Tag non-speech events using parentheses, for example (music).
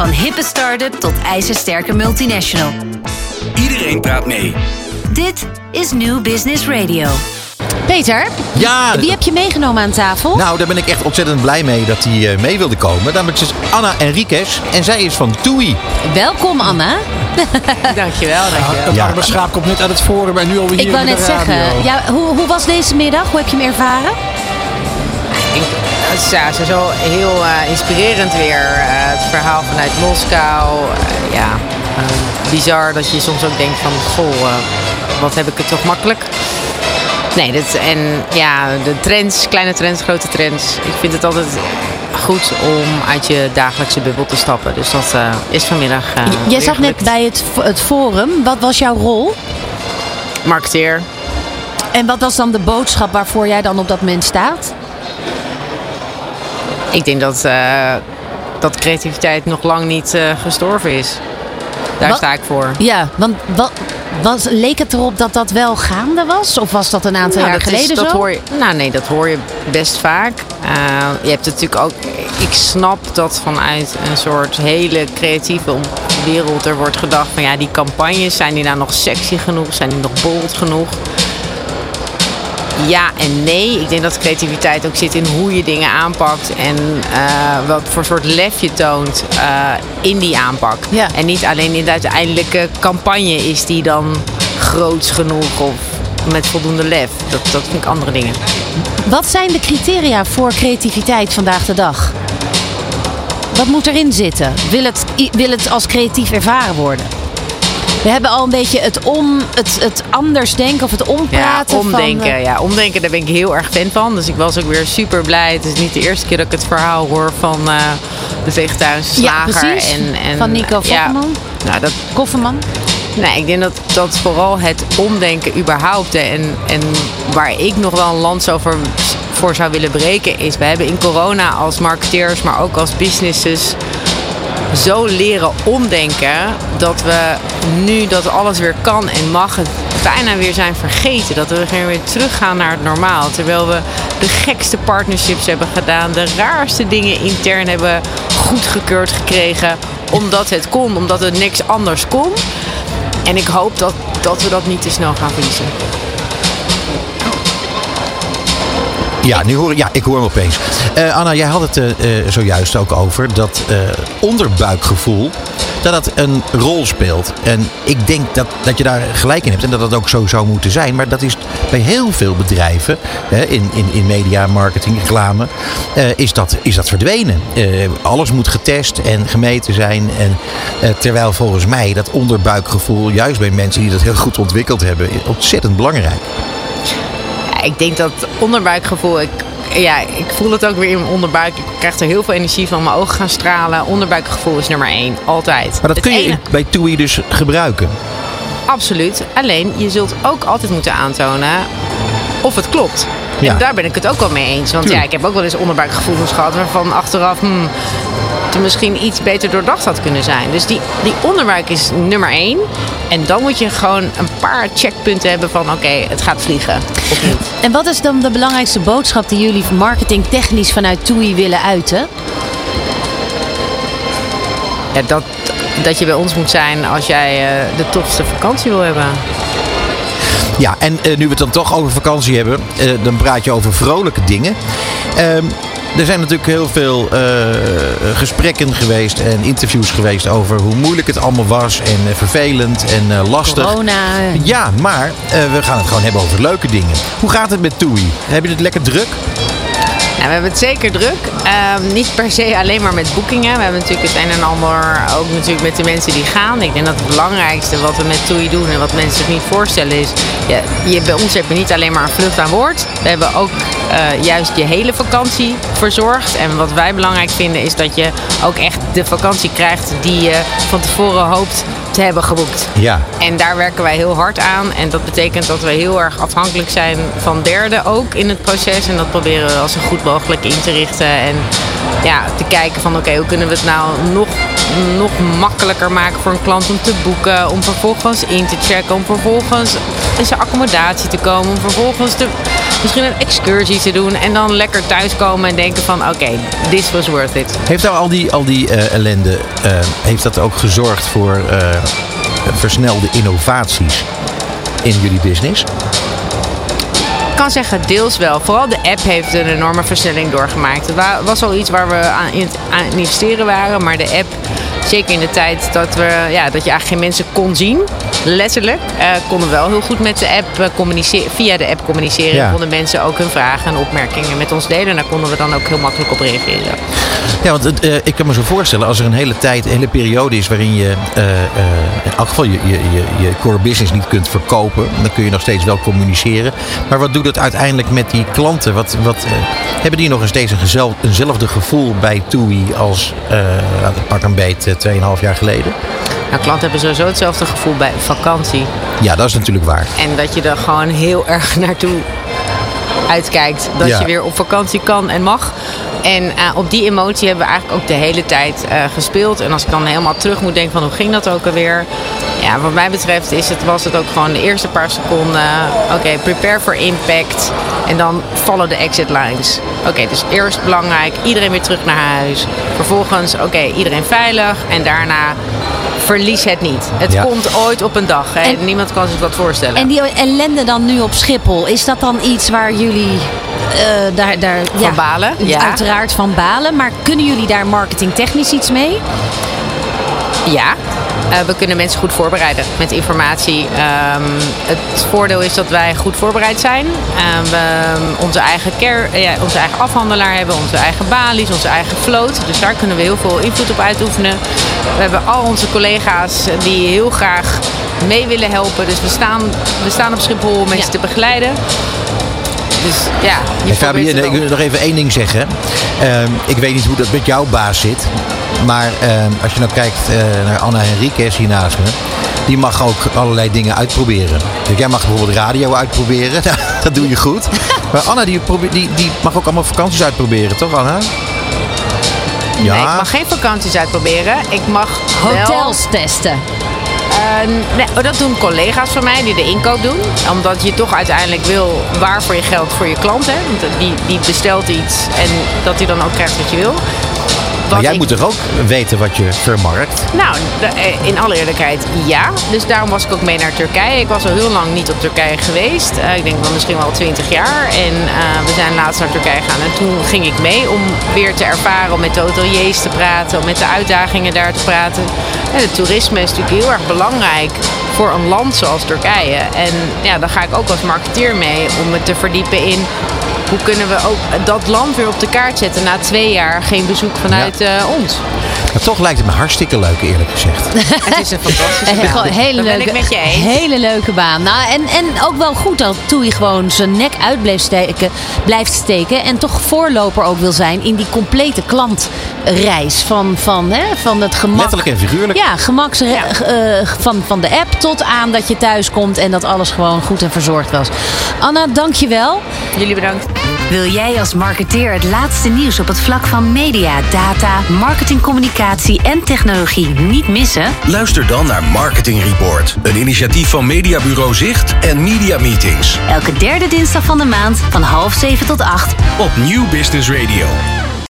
Van hippe start-up tot ijzersterke multinational. Iedereen praat mee. Dit is New Business Radio. Peter, Ja, wie heb je meegenomen aan tafel? nou daar ben ik echt ontzettend blij mee dat hij eh, mee wilde komen. Namelijk is Anna Enriquez en zij is van TUI. Welkom Anna. (laughs) Dankjewel, dankjewel. Het Ja. arme schaap komt net uit het forum en nu alweer hier Ik wou in de net zeggen, ja, hoe, hoe was deze middag? Hoe heb je hem ervaren? Het is ja, sowieso heel eh, inspirerend weer. eh, het verhaal vanuit Moskou. Eh, ja, bizar dat je soms ook denkt van... Goh, wat heb ik het toch makkelijk. Nee, dit, en ja, de trends, kleine trends, grote trends. Ik vind het altijd goed om uit je dagelijkse bubbel te stappen. Dus dat is vanmiddag eh, Jij zat net bij het, het forum. Wat was jouw rol? Marketeer. En wat was dan de boodschap waarvoor jij dan op dat moment staat? Ik denk dat, eh, dat creativiteit nog lang niet eh, gestorven is. Daar Wat- sta ik voor. Ja, want wat, was, leek het erop dat dat wel gaande was? Of was dat een aantal Nou, jaar dat is- geleden dat zo? Hoor je, nou nee, dat hoor je best vaak. Eh, je hebt natuurlijk ook... Ik snap dat vanuit een soort hele creatieve wereld er wordt gedacht van... Ja, die campagnes, zijn die nou nog sexy genoeg? Zijn die nog bold genoeg? Ja en nee. Ik denk dat creativiteit ook zit in hoe je dingen aanpakt. En eh, wat voor soort lef je toont eh, in die aanpak. Ja. En niet alleen in de uiteindelijke campagne is die dan groots genoeg of met voldoende lef. Dat, dat vind ik andere dingen. Wat zijn de criteria voor creativiteit vandaag de dag? Wat moet erin zitten? Wil het, wil het als creatief ervaren worden? We hebben al een beetje het, om, het, het anders denken of het Ja, ompraten. omdenken. Van, eh, ja, omdenken, daar ben ik heel erg fan van. Dus ik was ook weer super blij. Het is niet de eerste keer dat ik het verhaal hoor van eh, de vegetarische Ja, slager. En, en, Van Nico ja, Vosselman. nou, dat, Kofferman. Nee, ik denk dat, dat vooral het omdenken überhaupt en, en waar ik nog wel een lans over voor zou willen breken is, we hebben in corona als marketeers, maar ook als businesses zo leren omdenken dat we nu dat alles weer kan en mag het bijna weer zijn vergeten. Dat we weer teruggaan naar het normaal. Terwijl we de gekste partnerships hebben gedaan, de raarste dingen intern hebben goedgekeurd gekregen. Omdat het kon, omdat het niks anders kon. En ik hoop dat, dat we dat niet te snel gaan verliezen. Ja, nu hoor, ja, ik hoor hem opeens. Eh, Anna, jij had het eh, zojuist ook over dat onderbuikgevoel. Dat dat een rol speelt. En ik denk dat, dat je daar gelijk in hebt. En dat dat ook zo zou moeten zijn. Maar dat is bij heel veel bedrijven. Hè, in, in, in media, marketing, reclame. is, dat, is dat verdwenen. Alles moet getest en gemeten zijn. En, terwijl volgens mij dat onderbuikgevoel. Juist bij mensen die dat heel goed ontwikkeld hebben. Ontzettend belangrijk. Ja, ik denk dat onderbuikgevoel. Ik, ja, ik voel het ook weer in mijn onderbuik. Ik krijg er heel veel energie van. Mijn ogen gaan stralen. Onderbuikgevoel is nummer één. Altijd. Maar dat Het kun je ene- bij TUI dus gebruiken. Absoluut. Alleen, je zult ook altijd moeten aantonen of het klopt. Ja. En daar ben ik het ook wel mee eens. Want ja, ik heb ook wel eens onderbuikgevoelens gehad waarvan achteraf hmm, het misschien iets beter doordacht had kunnen zijn. Dus die, die onderbuik is nummer één. En dan moet je gewoon een paar checkpunten hebben van oké, het gaat vliegen of niet. En wat is dan de belangrijkste boodschap die jullie marketingtechnisch vanuit TUI willen uiten? Ja, dat, dat je bij ons moet zijn als jij eh, de tofste vakantie wil hebben. Ja, en eh, nu we het dan toch over vakantie hebben, eh, dan praat je over vrolijke dingen. Ehm, er zijn natuurlijk heel veel eh, gesprekken geweest en interviews geweest over hoe moeilijk het allemaal was en vervelend en lastig. Corona. Ja, maar we gaan het gewoon hebben over leuke dingen. Hoe gaat het met TUI? Heb je het lekker druk? We hebben het zeker druk. Ehm, niet per se alleen maar met boekingen. We hebben natuurlijk het een en ander ook natuurlijk met de mensen die gaan. Ik denk dat het belangrijkste wat we met TUI doen en wat mensen zich niet voorstellen is... Ja, je, bij ons heb je niet alleen maar een vlucht aan boord. We hebben ook eh, juist je hele vakantie verzorgd. En wat wij belangrijk vinden is dat je ook echt de vakantie krijgt die je van tevoren hoopt te hebben geboekt. Ja. En daar werken wij heel hard aan. En dat betekent dat we heel erg afhankelijk zijn van derden ook in het proces. En dat proberen we als zo goed mogelijk in te richten. En ja, te kijken van oké, hoe kunnen we het nou nog, nog makkelijker maken voor een klant om te boeken. Om vervolgens in te checken. Om vervolgens in zijn accommodatie te komen. Om vervolgens de Misschien een excursie te doen. En dan lekker thuiskomen en denken van oké, this was worth it. Heeft nou al die, al die eh, ellende, eh, heeft dat ook gezorgd voor eh, versnelde innovaties in jullie business? Ik kan zeggen deels wel. Vooral de app heeft een enorme versnelling doorgemaakt. Het wa- was al iets waar we aan, in, aan het investeren waren. Maar de app, zeker in de tijd dat, we, ja, dat je eigenlijk geen mensen kon zien, letterlijk, eh, konden we wel heel goed met de app eh, communiceren. Via de app communiceren. Ja. Konden mensen ook hun vragen en opmerkingen met ons delen. En daar konden we dan ook heel makkelijk op reageren. Ja, want eh, ik kan me zo voorstellen, als er een hele tijd, een hele periode is waarin je in elk geval je, je, je, je core business niet kunt verkopen, dan kun je nog steeds wel communiceren. Maar wat doet uiteindelijk met die klanten? Wat, wat, eh, hebben die nog steeds een gezel, eenzelfde gevoel bij TUI als eh, nou, pak een beet eh, 2,5 jaar geleden? Nou, klanten hebben sowieso hetzelfde gevoel bij vakantie. Ja, dat is natuurlijk waar. En dat je er gewoon heel erg (laughs) naartoe uitkijkt. Dat Ja. je weer op vakantie kan en mag. En eh, op die emotie hebben we eigenlijk ook de hele tijd eh, gespeeld. En als ik dan helemaal terug moet denken van hoe ging dat ook alweer. Ja, wat mij betreft is het, was het ook gewoon de eerste paar seconden. Oké, prepare for impact. En dan follow the exit lines. Oké, dus eerst belangrijk, iedereen weer terug naar huis. Vervolgens, oké, iedereen veilig. En daarna verlies het niet. Het Ja. komt ooit op een dag. Hè? En- Niemand kan zich dat voorstellen. En die ellende dan nu op Schiphol, is dat dan iets waar jullie eh, daar, daar Van balen, ja. Uiteraard van balen. Maar kunnen jullie daar marketingtechnisch iets mee? Ja, we kunnen mensen goed voorbereiden met informatie. Ehm, het voordeel is dat wij goed voorbereid zijn. Ehm, we onze eigen, care, eh, ja, onze eigen afhandelaar hebben, onze eigen balies, onze eigen vloot. Dus daar kunnen we heel veel invloed op uitoefenen. We hebben al onze collega's die heel graag mee willen helpen. Dus we staan, we staan op Schiphol om mensen Ja. te begeleiden. Dus ja, je Hey, probeert Fabienne, het ik wil nog even één ding zeggen. Ehm, ik weet niet hoe dat met jouw baas zit. Maar ehm, als je nou kijkt eh, naar Anna Henriquez hier naast me. Die mag ook allerlei dingen uitproberen. Dus jij mag bijvoorbeeld radio uitproberen. (laughs) dat doe je goed. (laughs) Maar Anna die, probeert- die, die mag ook allemaal vakanties uitproberen, toch Anna? Nee, ik mag geen vakanties uitproberen. Ik mag wel... Hotels testen. Eh, nee, oh, dat doen collega's van mij die de inkoop doen. Omdat je toch uiteindelijk wil waar voor je geld voor je klant. Hè? Want die, die bestelt iets en dat hij dan ook krijgt wat je wil. Maar jij ik- moet toch ook weten wat je vermarkt? Nou, eh, in alle eerlijkheid ja. Dus daarom was ik ook mee naar Turkije. Ik was al heel lang niet op Turkije geweest. Eh, ik denk wel misschien wel 20 jaar. En eh, we zijn laatst naar Turkije gegaan. En toen ging ik mee om weer te ervaren, om met de hoteliers te praten, om met de uitdagingen daar te praten. En het toerisme is natuurlijk heel erg belangrijk voor een land zoals Turkije. En ja, dan ga ik ook als marketeer mee om me te verdiepen in hoe kunnen we ook dat land weer op de kaart zetten na twee jaar geen bezoek vanuit eh, ons. Maar toch lijkt het me hartstikke leuk eerlijk gezegd. (laughs) Het is een fantastische gewoon baan. hele Dat ben leuke, ik met je eens. hele leuke baan. Nou, en, en ook wel goed dat Toei gewoon zijn nek uit blijft steken, blijft steken. En toch voorloper ook wil zijn in die complete klantreis. Van, van, hè, van het gemak. Letterlijk en figuurlijk. Ja, gemaks eh, van, van de app tot aan dat je thuis komt en dat alles gewoon goed en verzorgd was. Anna, dankjewel. Jullie bedankt. Wil jij als marketeer het laatste nieuws op het vlak van media, data, marketing, communicatie en technologie niet missen? Luister dan naar Marketing Report. Een initiatief van Mediabureau Zicht en Media Meetings. Elke derde dinsdag van de maand van half zeven tot acht Op Nieuw Business Radio.